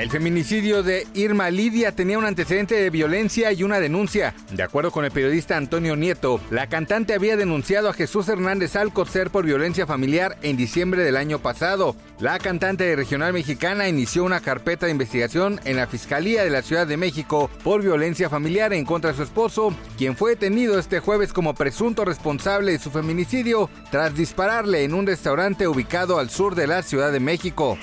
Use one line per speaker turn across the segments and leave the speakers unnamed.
El feminicidio de Irma Lidia tenía un antecedente de violencia y una denuncia. De acuerdo con el periodista Antonio Nieto, la cantante había denunciado a Jesús Hernández Alcocer por violencia familiar en diciembre del año pasado. La cantante regional mexicana inició una carpeta de investigación en la Fiscalía de la Ciudad de México por violencia familiar en contra de su esposo, quien fue detenido este jueves como presunto responsable de su feminicidio tras dispararle en un restaurante ubicado al sur de la Ciudad de México.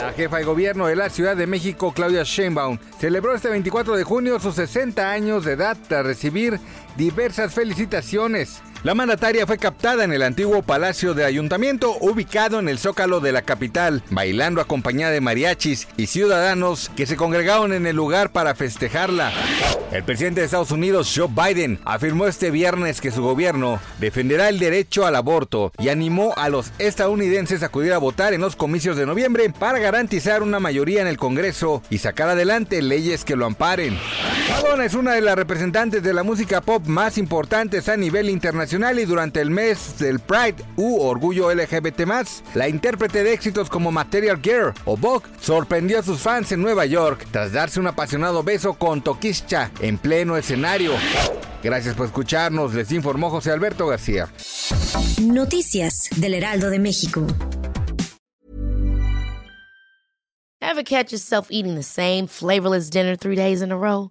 La jefa de gobierno de la Ciudad de México, Claudia Sheinbaum, celebró este 24 de junio sus 60 años de edad tras recibir diversas felicitaciones. La mandataria fue captada en el antiguo Palacio de Ayuntamiento, ubicado en el zócalo de la capital, bailando acompañada de mariachis y ciudadanos que se congregaron en el lugar para festejarla. El presidente de Estados Unidos, Joe Biden, afirmó este viernes que su gobierno defenderá el derecho al aborto y animó a los estadounidenses a acudir a votar en los comicios de noviembre para garantizar una mayoría en el Congreso y sacar adelante leyes que lo amparen. Madonna es una de las representantes de la música pop más importantes a nivel internacional y durante el mes del Pride u Orgullo LGBT+, la intérprete de éxitos como Material Girl o Vogue sorprendió a sus fans en Nueva York tras darse un apasionado beso con Tokischa en pleno escenario. Gracias por escucharnos, les informó José Alberto García.
Noticias del Heraldo de México.
Ever catch yourself eating the same flavorless dinner three days in a row?